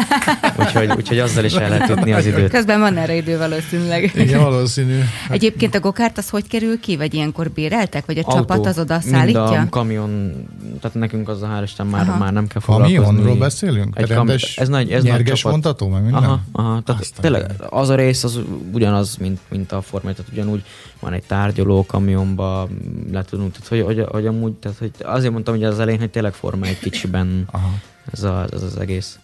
úgyhogy, úgyhogy azzal is el lehet jutni az időt. Közben van erre idő valószínűleg. Igen, valószínű. Hát... Egyébként a gokárt az hogy kerül ki, vagy ilyenkor béreltek, vagy a Autó, csapat az oda szállítja? Mind a kamion, tehát nekünk az a hál' Isten már, már nem kell foglalkozni. Kamionról beszélünk? Egy rendes, ez nagy, ez nyerges nagy vontató, meg minden? Aha, aha tehát tényleg az a rész az ugyanaz, mint, mint a formáj, tehát ugyanúgy van egy tárgyaló kamionba, le tudunk, tehát hogy, hogy, hogy amúgy, tehát hogy azért mondtam, hogy az elején, hogy tényleg forma egy kicsiben aha. ez, a, ez az egész.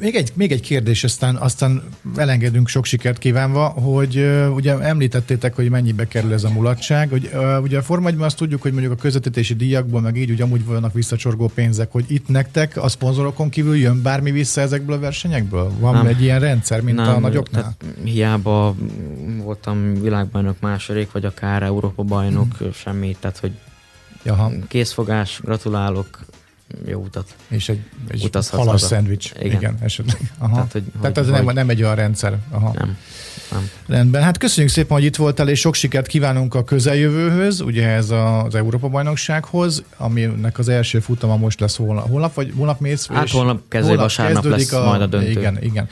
Még egy, még egy kérdés, aztán, aztán elengedünk sok sikert kívánva, hogy uh, ugye említettétek, hogy mennyibe kerül ez a mulatság. Hogy, uh, ugye a Forma azt tudjuk, hogy mondjuk a közvetítési díjakból, meg így ugye amúgy vannak visszacsorgó pénzek, hogy itt nektek a szponzorokon kívül jön bármi vissza ezekből a versenyekből? Van nem, egy ilyen rendszer, mint nem, a nagyoknál? Tehát hiába voltam világbajnok második, vagy akár Európa bajnok, hmm. semmi, tehát hogy Jaha. készfogás, gratulálok, jó utat. És egy, egy halas szendvics. Igen. Igen, esetleg. Aha. Tehát, hogy, Tehát hogy, ez hogy... nem, nem egy olyan rendszer. Aha. Nem. Nem. Rendben, hát köszönjük szépen, hogy itt voltál, és sok sikert kívánunk a közeljövőhöz, ugye ez az Európa-bajnoksághoz, aminek az első futama most lesz holnap, holnap vagy holnap mész? Hát holnap kezdő vasárnap lesz a, majd a döntő. Igen, igen.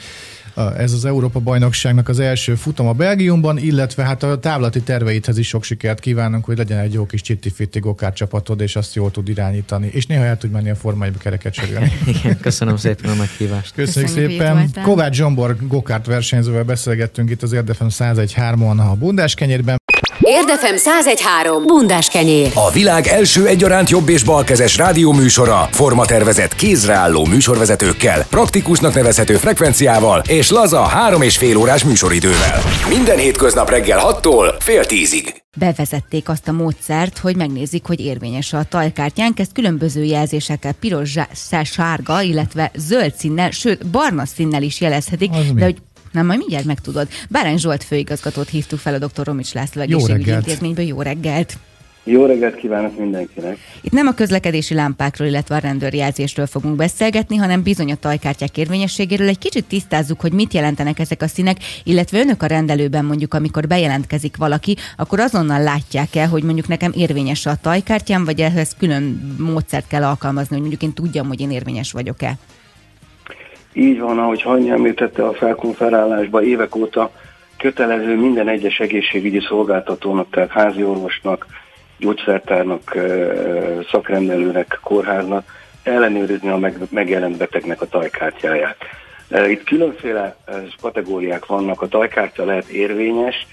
Ez az Európa bajnokságnak az első futam a Belgiumban, illetve hát a távlati terveidhez is sok sikert kívánunk, hogy legyen egy jó kis csitti-fitti gokár csapatod, és azt jól tud irányítani, és néha el tud menni a formájba kereket cserélni. Igen, köszönöm szépen a meghívást. Köszönjük, Köszönjük szépen. Kovács Zsombor gokárt versenyzővel beszélgettünk itt az Érdefem 101.3-on a Bundás kenyérben. Érdefem 1013. Bundás kenyér. A világ első egyaránt jobb és balkezes rádióműsora, formatervezett kézreálló műsorvezetőkkel, praktikusnak nevezhető frekvenciával és laza három és fél órás műsoridővel. Minden hétköznap reggel 6-tól fél tízig. Bevezették azt a módszert, hogy megnézik, hogy érvényes a tajkártyánk. Ezt különböző jelzésekkel, piros, sárga, illetve zöld színnel, sőt, barna színnel is jelezhetik, de hogy nem, majd mindjárt megtudod. Bárány Zsolt főigazgatót hívtuk fel a dr. Romics László egészségügyi intézményből. Jó reggelt! Jó reggelt kívánok mindenkinek! Itt nem a közlekedési lámpákról, illetve a rendőrjelzésről fogunk beszélgetni, hanem bizony a tajkártyák érvényességéről. Egy kicsit tisztázzuk, hogy mit jelentenek ezek a színek, illetve önök a rendelőben mondjuk, amikor bejelentkezik valaki, akkor azonnal látják el, hogy mondjuk nekem érvényes a tajkártyám, vagy ehhez külön módszert kell alkalmazni, hogy mondjuk én tudjam, hogy én érvényes vagyok-e. Így van, ahogy Hanyi említette a felkonferálásban, évek óta kötelező minden egyes egészségügyi szolgáltatónak, tehát házi orvosnak, gyógyszertárnak, szakrendelőnek, kórháznak ellenőrizni a megjelent betegnek a tajkártyáját. Itt különféle kategóriák vannak, a tajkártya lehet érvényes,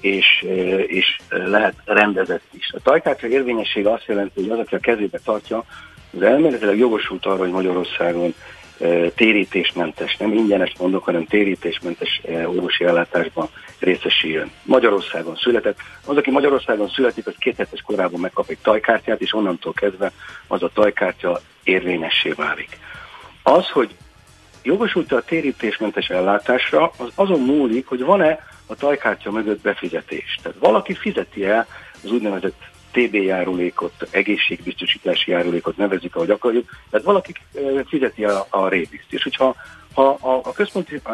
és, és lehet rendezett is. A tajkártya érvényessége azt jelenti, hogy az, aki a kezébe tartja, az elméletileg jogosult arra, hogy Magyarországon térítésmentes, nem ingyenes mondok, hanem térítésmentes orvosi ellátásban részesüljön. Magyarországon született. Az, aki Magyarországon születik, az két hetes korában megkap egy tajkártyát, és onnantól kezdve az a tajkártya érvényessé válik. Az, hogy jogosult a térítésmentes ellátásra, az azon múlik, hogy van-e a tajkártya mögött befizetés. Tehát valaki fizeti el az úgynevezett TB járulékot, egészségbiztosítási járulékot nevezik, ahogy akarjuk, tehát valaki fizeti a, a rébiszt. És hogyha ha a, a központi a,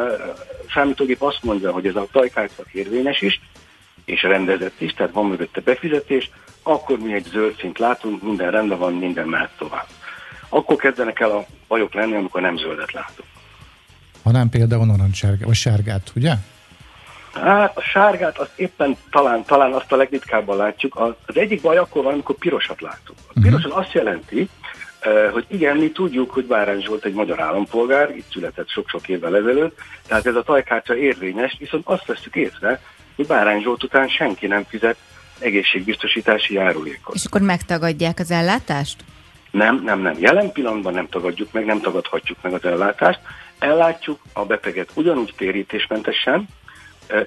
számítógép azt mondja, hogy ez a tajkártya érvényes is, és rendezett is, tehát van mögötte befizetés, akkor mi egy zöld szint látunk, minden rendben van, minden mehet tovább. Akkor kezdenek el a bajok lenni, amikor nem zöldet látunk. Ha nem például narancssárgát, vagy sárgát, ugye? Hát a sárgát azt éppen talán, talán azt a legritkábban látjuk. Az egyik baj akkor van, amikor pirosat látunk. A piros az azt jelenti, eh, hogy igen, mi tudjuk, hogy Bárány Zsolt egy magyar állampolgár, itt született sok-sok évvel ezelőtt, tehát ez a tajkártya érvényes, viszont azt veszük észre, hogy Bárány Zsolt után senki nem fizet egészségbiztosítási járulékot. És akkor megtagadják az ellátást? Nem, nem, nem. Jelen pillanatban nem tagadjuk meg, nem tagadhatjuk meg az ellátást. Ellátjuk a beteget ugyanúgy térítésmentesen,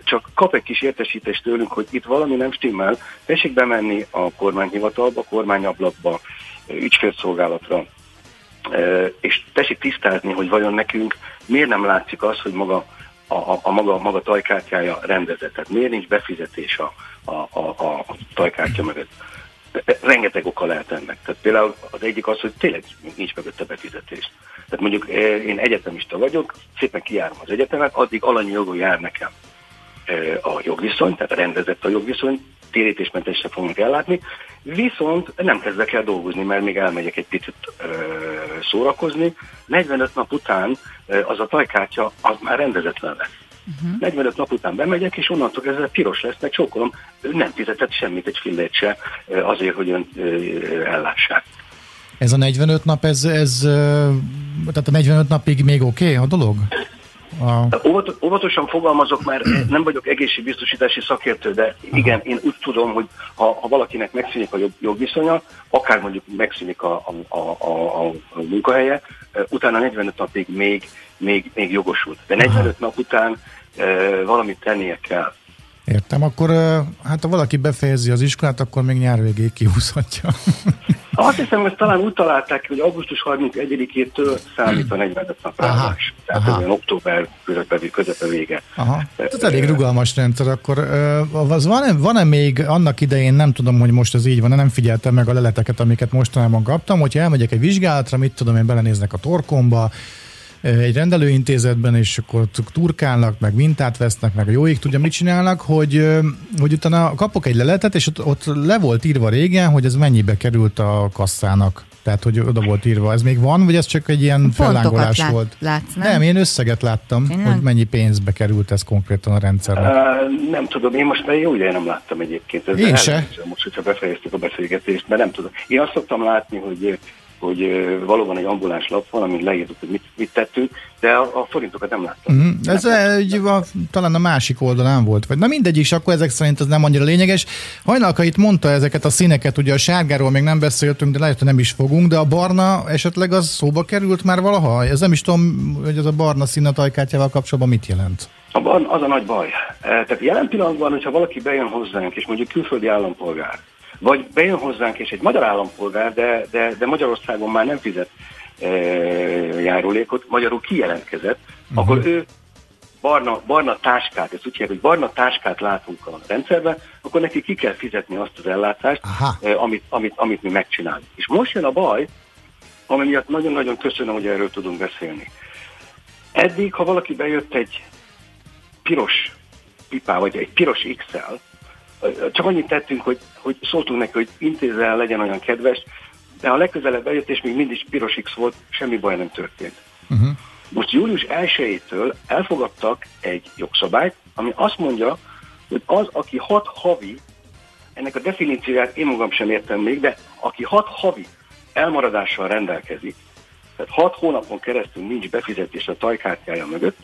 csak kap egy kis értesítést tőlünk, hogy itt valami nem stimmel, tessék bemenni a kormányhivatalba, kormányablakba, ügyfélszolgálatra, és tessék tisztázni, hogy vajon nekünk miért nem látszik az, hogy maga a, a, a maga, maga tajkártyája rendezett. Tehát miért nincs befizetés a, a, a, a tajkártya mögött. Rengeteg oka lehet ennek. Tehát például az egyik az, hogy tényleg nincs mögötte befizetés. Tehát mondjuk én egyetemista vagyok, szépen kijárom az egyetemet, addig alanyi jogon jár nekem a jogviszony, tehát rendezett a jogviszony, térítésmentesen fognak ellátni, viszont nem kezdek el dolgozni, mert még elmegyek egy picit ö, szórakozni. 45 nap után az a tajkártya az már rendezetlen lesz. Uh-huh. 45 nap után bemegyek, és onnantól kezdve piros lesz, meg csókolom, nem fizetett semmit, egy fillét se azért, hogy ön ellássák. Ez a 45 nap, ez, ez tehát a 45 napig még oké okay, a dolog? A... Óvatosan fogalmazok, mert nem vagyok egészségbiztosítási szakértő, de igen, én úgy tudom, hogy ha, ha valakinek megszűnik a jog, jogviszonya, akár mondjuk megszűnik a, a, a, a, a munkahelye, utána 45 napig még, még, még jogosult. De 45 Aha. nap után e, valamit tennie kell. Értem, akkor hát ha valaki befejezi az iskolát, akkor még nyár végéig kihúzhatja. Azt hiszem, hogy talán úgy találták, hogy augusztus 31-től számít a 45 napra. Tehát aha. olyan október közepe, közepe vége. Aha. Ez elég rugalmas rendszer. Akkor az van-e, van-e még annak idején, nem tudom, hogy most ez így van, nem figyeltem meg a leleteket, amiket mostanában kaptam, hogyha elmegyek egy vizsgálatra, mit tudom én, belenéznek a torkomba, egy rendelőintézetben, és akkor turkálnak, meg mintát vesznek, meg a jóik tudja, mit csinálnak, hogy, hogy utána kapok egy leletet, és ott, ott le volt írva régen, hogy ez mennyibe került a kasszának. Tehát, hogy oda volt írva. Ez még van, vagy ez csak egy ilyen fellángolás lát, volt? Látsz, nem? nem, én összeget láttam, én hogy mennyi pénzbe került ez konkrétan a rendszerbe. Uh, nem tudom, én most már jó ideje nem láttam egyébként. Ez én se. Most, hogyha befejeztük a beszélgetést, mert nem tudom. Én azt szoktam látni, hogy hogy valóban egy ambuláns lap van, amin leírtuk, hogy mit, mit tettünk, de a, a forintokat nem láttam. Mm, ez egy, a, talán a másik oldalán volt. Vagy, na mindegy is, akkor ezek szerint ez nem annyira lényeges. Hajnalka itt mondta ezeket a színeket, ugye a sárgáról még nem beszéltünk, de lehet, hogy nem is fogunk, de a barna esetleg az szóba került már valaha? Ez nem is tudom, hogy ez a barna szín a tajkártyával kapcsolatban mit jelent? A barna az a nagy baj. Tehát jelen pillanatban, hogyha valaki bejön hozzánk, és mondjuk külföldi állampolgár, vagy bejön hozzánk, és egy magyar állampolgár, de, de, de Magyarországon már nem fizet e, járulékot, magyarul kijelentkezett, uh-huh. akkor ő barna, barna táskát, ezt úgy hívják, hogy barna táskát látunk a rendszerben, akkor neki ki kell fizetni azt az ellátást, e, amit, amit, amit mi megcsinálunk. És most jön a baj, ami miatt nagyon-nagyon köszönöm, hogy erről tudunk beszélni. Eddig, ha valaki bejött egy piros pipá, vagy egy piros X-el, csak annyit tettünk, hogy, hogy szóltunk neki, hogy intézzel legyen olyan kedves, de a legközelebb bejött, és még mindig piros X volt, semmi baj nem történt. Uh-huh. Most július 1-től elfogadtak egy jogszabályt, ami azt mondja, hogy az, aki hat havi, ennek a definícióját én magam sem értem még, de aki hat havi elmaradással rendelkezik, tehát hat hónapon keresztül nincs befizetés a tajkártyája mögött,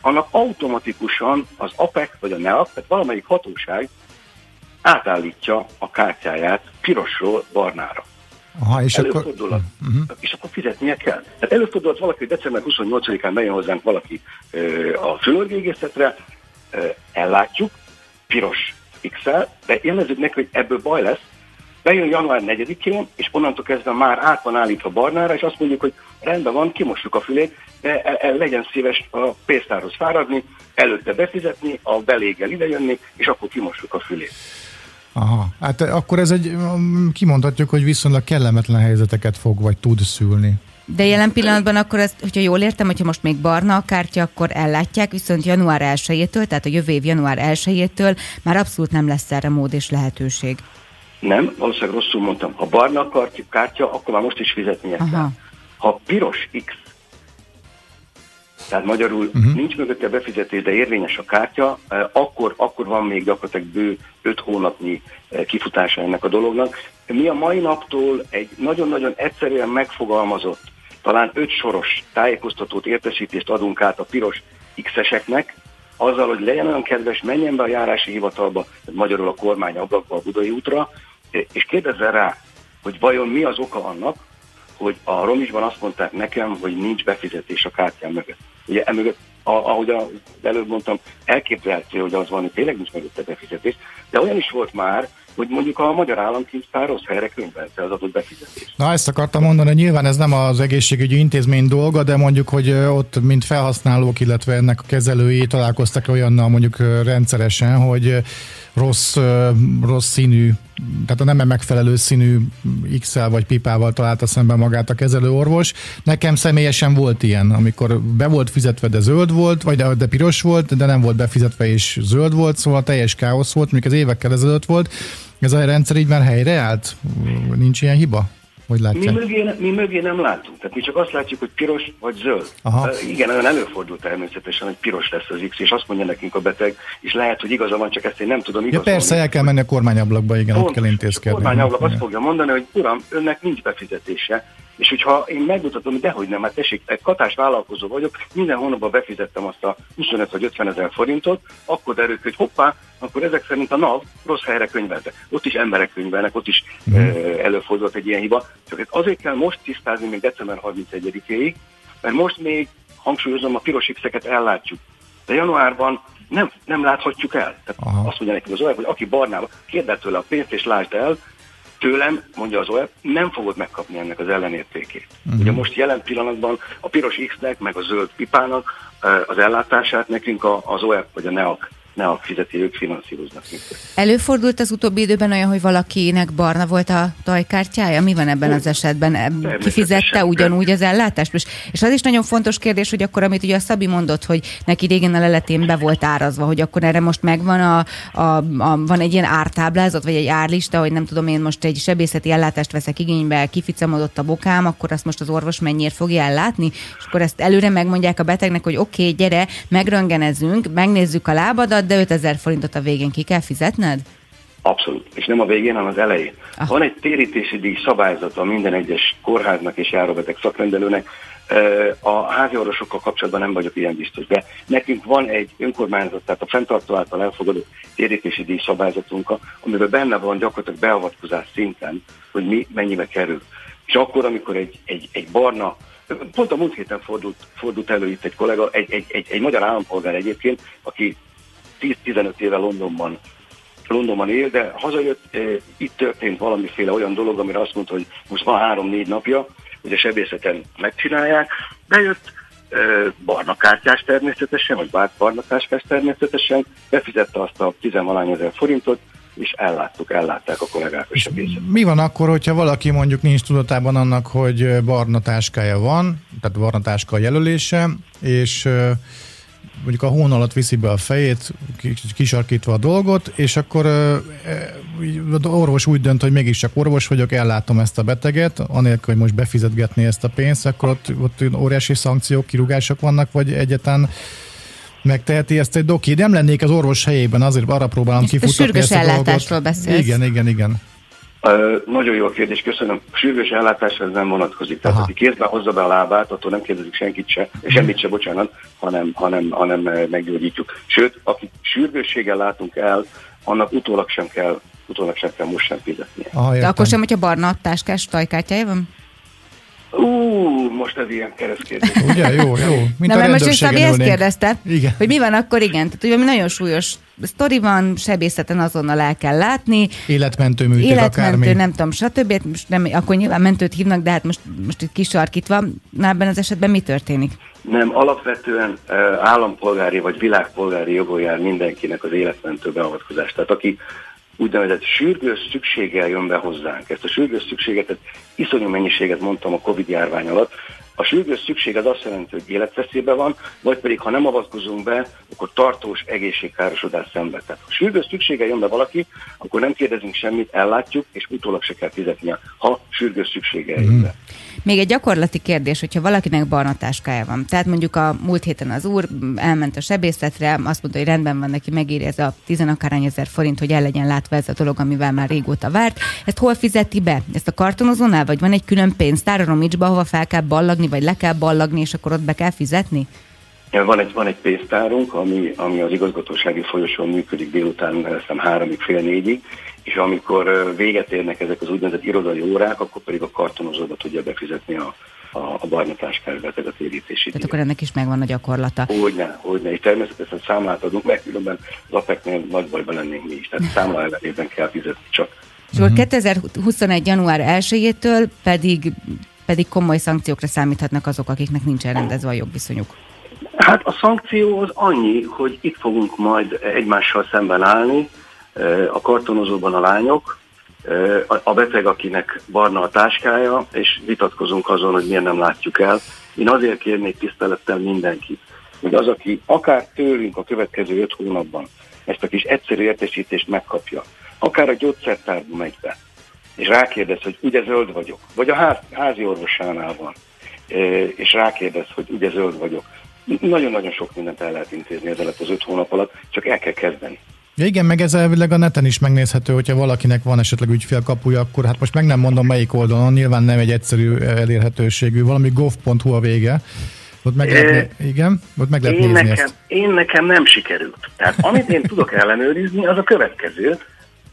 annak automatikusan az APEC vagy a NEAP, tehát valamelyik hatóság átállítja a kártyáját pirosról barnára. Aha, és akkor... Uh-huh. és akkor fizetnie kell. Tehát előfordulhat valaki, hogy december 28-án bejön hozzánk valaki ö, a fülorgégészetre, ellátjuk, piros x de jelezzük neki, hogy ebből baj lesz, bejön január 4-én, és onnantól kezdve már át van állítva barnára, és azt mondjuk, hogy rendben van, kimossuk a fülét, de e, e, legyen szíves a pénztárhoz fáradni, előtte befizetni, a beléggel idejönni, és akkor kimossuk a fülét. Aha, hát akkor ez egy, um, kimondhatjuk, hogy viszonylag kellemetlen helyzeteket fog vagy tud szülni. De jelen pillanatban akkor ezt, hogyha jól értem, hogyha most még barna a kártya, akkor ellátják, viszont január 1-től, tehát a jövő év január 1-től már abszolút nem lesz erre mód és lehetőség. Nem, valószínűleg rosszul mondtam. Ha barna a kártya, akkor már most is fizetnie kell. Ha piros X tehát magyarul uh-huh. nincs mögötte befizetés, de érvényes a kártya, akkor, akkor van még gyakorlatilag bő 5 hónapnyi kifutása ennek a dolognak. Mi a mai naptól egy nagyon-nagyon egyszerűen megfogalmazott, talán 5 soros tájékoztatót, értesítést adunk át a piros X-eseknek, azzal, hogy legyen olyan kedves, menjen be a járási hivatalba, magyarul a kormány ablakba a Budai útra, és kérdezzen rá, hogy vajon mi az oka annak, hogy a Romisban azt mondták nekem, hogy nincs befizetés a kártyám mögött. Ugye emögött, ahogy az előbb mondtam, elképzelhető, hogy az van, hogy tényleg nincs mögötte befizetés, de olyan is volt már, hogy mondjuk a magyar államkincstár rossz helyre könyvelte az adott befizetést. Na ezt akartam mondani, hogy nyilván ez nem az egészségügyi intézmény dolga, de mondjuk, hogy ott mint felhasználók, illetve ennek a kezelői találkoztak olyannal mondjuk rendszeresen, hogy rossz, rossz színű, tehát a nem megfelelő színű x vagy pipával találta szemben magát a kezelő orvos. Nekem személyesen volt ilyen, amikor be volt fizetve, de zöld volt, vagy de, de piros volt, de nem volt befizetve és zöld volt, szóval teljes káosz volt, mikor az évekkel ezelőtt volt. Ez a rendszer így már helyreállt? Nincs ilyen hiba? Hogy Mi mögé, mi mögé nem látunk. Tehát mi csak azt látjuk, hogy piros vagy zöld. Aha. Uh, igen, olyan előfordult természetesen, hogy piros lesz az X, és azt mondja nekünk a beteg, és lehet, hogy igaza van, csak ezt én nem tudom igazolni. Ja, persze, el kell menni a kormányablakba, igen, Pont, ott kell intézkedni. A kormányablak azt fogja mondani, hogy uram, önnek nincs befizetése, és hogyha én megmutatom, hogy dehogy nem, hát tessék, egy katás vállalkozó vagyok, minden hónapban befizettem azt a 25 vagy 50 ezer forintot, akkor derül, hogy hoppá, akkor ezek szerint a NAV rossz helyre könyvelte. Ott is emberek könyvelnek, ott is mm. előfordult egy ilyen hiba. Csak azért kell most tisztázni még december 31-ig, mert most még, hangsúlyozom, a piros X-eket ellátjuk. De januárban nem, nem láthatjuk el. Tehát Aha. azt mondja nekünk az olyan, hogy aki barnába, kérdett tőle a pénzt és lásd el, tőlem, mondja az OEP, nem fogod megkapni ennek az ellenértékét. Uh-huh. Ugye most jelen pillanatban a piros X-nek, meg a zöld pipának az ellátását nekünk az OEP vagy a NEAK ne a fizeti, ők finanszíroznak minket. Előfordult az utóbbi időben olyan, hogy valakinek barna volt a tajkártyája? Mi van ebben az esetben? Kifizette ugyanúgy az ellátást? És az is nagyon fontos kérdés, hogy akkor, amit ugye a Szabi mondott, hogy neki régen a leletén be volt árazva, hogy akkor erre most megvan a, a, a van egy ilyen ártáblázat, vagy egy árlista, hogy nem tudom, én most egy sebészeti ellátást veszek igénybe, kificamodott a bokám, akkor azt most az orvos mennyiért fogja ellátni, és akkor ezt előre megmondják a betegnek, hogy oké, okay, gyere, megröngenezünk, megnézzük a lábadat, de 5000 forintot a végén ki kell fizetned? Abszolút. És nem a végén, hanem az elején. Ah. Van egy térítési díj szabályzata minden egyes kórháznak és járóbeteg szakrendelőnek. A házi orvosokkal kapcsolatban nem vagyok ilyen biztos, de nekünk van egy önkormányzat, tehát a fenntartó által elfogadott térítési díj szabályzatunk, amiben benne van gyakorlatilag beavatkozás szinten, hogy mi mennyibe kerül. És akkor, amikor egy, egy, egy barna Pont a múlt héten fordult, fordult elő itt egy kollega, egy, egy, egy, egy magyar állampolgár egyébként, aki 10-15 éve Londonban Londonban él, de hazajött, e, itt történt valamiféle olyan dolog, amire azt mondta, hogy most van három-négy napja, hogy a sebészeten megcsinálják, bejött, e, barna kártyás természetesen, vagy barna kártyás természetesen, befizette azt a tizenvalány ezer forintot, és elláttuk, ellátták a kollégák a sebészet. Mi van akkor, hogyha valaki mondjuk nincs tudatában annak, hogy barna táskája van, tehát barna táska jelölése, és mondjuk a hón alatt viszi be a fejét, kisarkítva a dolgot, és akkor az orvos úgy dönt, hogy mégiscsak orvos vagyok, ellátom ezt a beteget, anélkül, hogy most befizetgetné ezt a pénzt, akkor ott, ott óriási szankciók, kirúgások vannak, vagy egyetlen megteheti ezt egy doki. Nem lennék az orvos helyében, azért arra próbálom kifutatni ezt a ellátásról beszélsz. Igen, igen, igen. Uh, nagyon jó a kérdés, köszönöm. A sürgős ellátásra ez nem vonatkozik. Tehát Aha. aki kézben hozza be a lábát, attól nem kérdezik senkit se, semmit se, bocsánat, hanem, hanem, hanem meggyógyítjuk. Sőt, aki sürgősséggel látunk el, annak utólag sem kell, utólag sem kell most sem fizetnie. Aha, De akkor sem, hogyha barna táskás tajkártyája van? Ú, most ez ilyen keresztkérdés. Ugye, jó, jó. Mint Na, mert most is Szabi ezt kérdezte, igen. hogy mi van akkor, igen. Tehát ugye nagyon súlyos sztori van, sebészeten azonnal el kell látni. Életmentő műtét, Életmentő, akármi. nem tudom, stb. Most nem, akkor nyilván mentőt hívnak, de hát most, most itt kisarkítva. Na ebben az esetben mi történik? Nem, alapvetően állampolgári vagy világpolgári jogon jár mindenkinek az életmentő beavatkozás. Tehát aki úgynevezett sürgős szükséggel jön be hozzánk. Ezt a sürgős szükséget, iszonyú mennyiséget mondtam a Covid járvány alatt, a sürgős szükség az azt jelenti, hogy életveszélyben van, vagy pedig ha nem avatkozunk be, akkor tartós egészségkárosodás szenved. Tehát ha sürgős szüksége jön be valaki, akkor nem kérdezünk semmit, ellátjuk, és utólag se kell fizetnie, ha sürgős szüksége jön be. Még egy gyakorlati kérdés, hogyha valakinek barna táskája van. Tehát mondjuk a múlt héten az úr elment a sebészetre, azt mondta, hogy rendben van neki, megéri ez a tizenakarány ezer forint, hogy el legyen látva ez a dolog, amivel már régóta várt. Ezt hol fizeti be? Ezt a kartonozónál, vagy van egy külön pénztár a Romicsba, ahova fel kell ballagni, vagy le kell ballagni, és akkor ott be kell fizetni? Van egy, van egy pénztárunk, ami, ami az igazgatósági folyosón működik délután, hiszem háromig, fél négyig, és amikor véget érnek ezek az úgynevezett irodai órák, akkor pedig a kartonozóba tudja befizetni a, a, a barna táskáját, a térítési Tehát akkor ennek is megvan a gyakorlata. Hogyne, hogyne, és természetesen számlát adunk, mert különben az APEC-nél nagy bajban lennénk mi is, tehát számla ellenében kell fizetni csak. És akkor 2021. január 1-től pedig, pedig komoly szankciókra számíthatnak azok, akiknek nincsen rendezve a jogviszonyuk. Hát a szankció az annyi, hogy itt fogunk majd egymással szemben állni, a kartonozóban a lányok, a beteg, akinek barna a táskája, és vitatkozunk azon, hogy miért nem látjuk el. Én azért kérnék tisztelettel mindenkit, hogy az, aki akár tőlünk a következő öt hónapban ezt a kis egyszerű értesítést megkapja, akár a gyógyszertárba megy be, és rákérdez, hogy ugye zöld vagyok, vagy a ház, házi orvosánál van, és rákérdez, hogy ugye zöld vagyok. Nagyon-nagyon sok mindent el lehet intézni ezzel az öt hónap alatt, csak el kell kezdeni. Ja igen, meg ez elvileg a neten is megnézhető, hogyha valakinek van esetleg ügyfélkapuja, akkor hát most meg nem mondom melyik oldalon, nyilván nem egy egyszerű elérhetőségű, valami gov.hu a vége. Ott meg lehet, é, igen, ott meg lehet én nézni nekem, ezt. Én nekem nem sikerült. Tehát amit én tudok ellenőrizni, az a következő.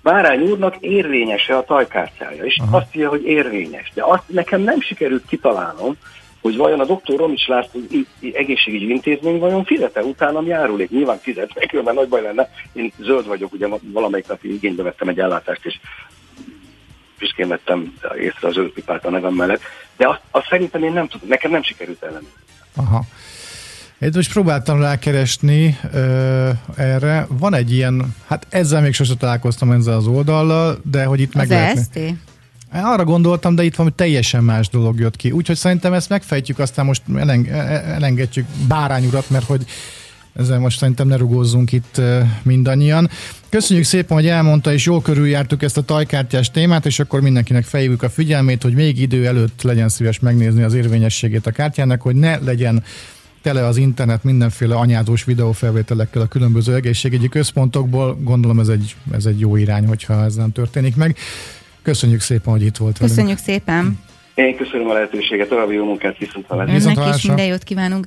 Bárány úrnak érvényes-e a tajkártyája, és Aha. azt írja, hogy érvényes. De azt nekem nem sikerült kitalálnom, hogy vajon a doktor Romics László egészségügyi intézmény vajon fizet-e utána járulék? Nyilván fizet, mert különben nagy baj lenne. Én zöld vagyok, ugye valamelyik nap igénybe vettem egy ellátást, és büszkén vettem észre a zöld pipát a nevem mellett, de azt, azt szerintem én nem tudom, nekem nem sikerült ellenőrizni. Aha. Én most próbáltam rákeresni ö, erre. Van egy ilyen, hát ezzel még sosem találkoztam ezzel az oldallal, de hogy itt Az meg lehetne. EST? Arra gondoltam, de itt valami teljesen más dolog jött ki. Úgyhogy szerintem ezt megfejtjük, aztán most eleng- elengedjük Bárány urat, mert hogy ezzel most szerintem ne rugózzunk itt mindannyian. Köszönjük szépen, hogy elmondta, és jól körüljártuk ezt a tajkártyás témát, és akkor mindenkinek fejjük a figyelmét, hogy még idő előtt legyen szíves megnézni az érvényességét a kártyának, hogy ne legyen tele az internet mindenféle anyázós videófelvételekkel a különböző egészségügyi központokból. Gondolom ez egy, ez egy jó irány, hogyha ez nem történik meg. Köszönjük szépen, hogy itt volt velünk. Köszönjük szépen. Én köszönöm a lehetőséget, további jó munkát, viszont hallásra. Önnek is minden jót kívánunk.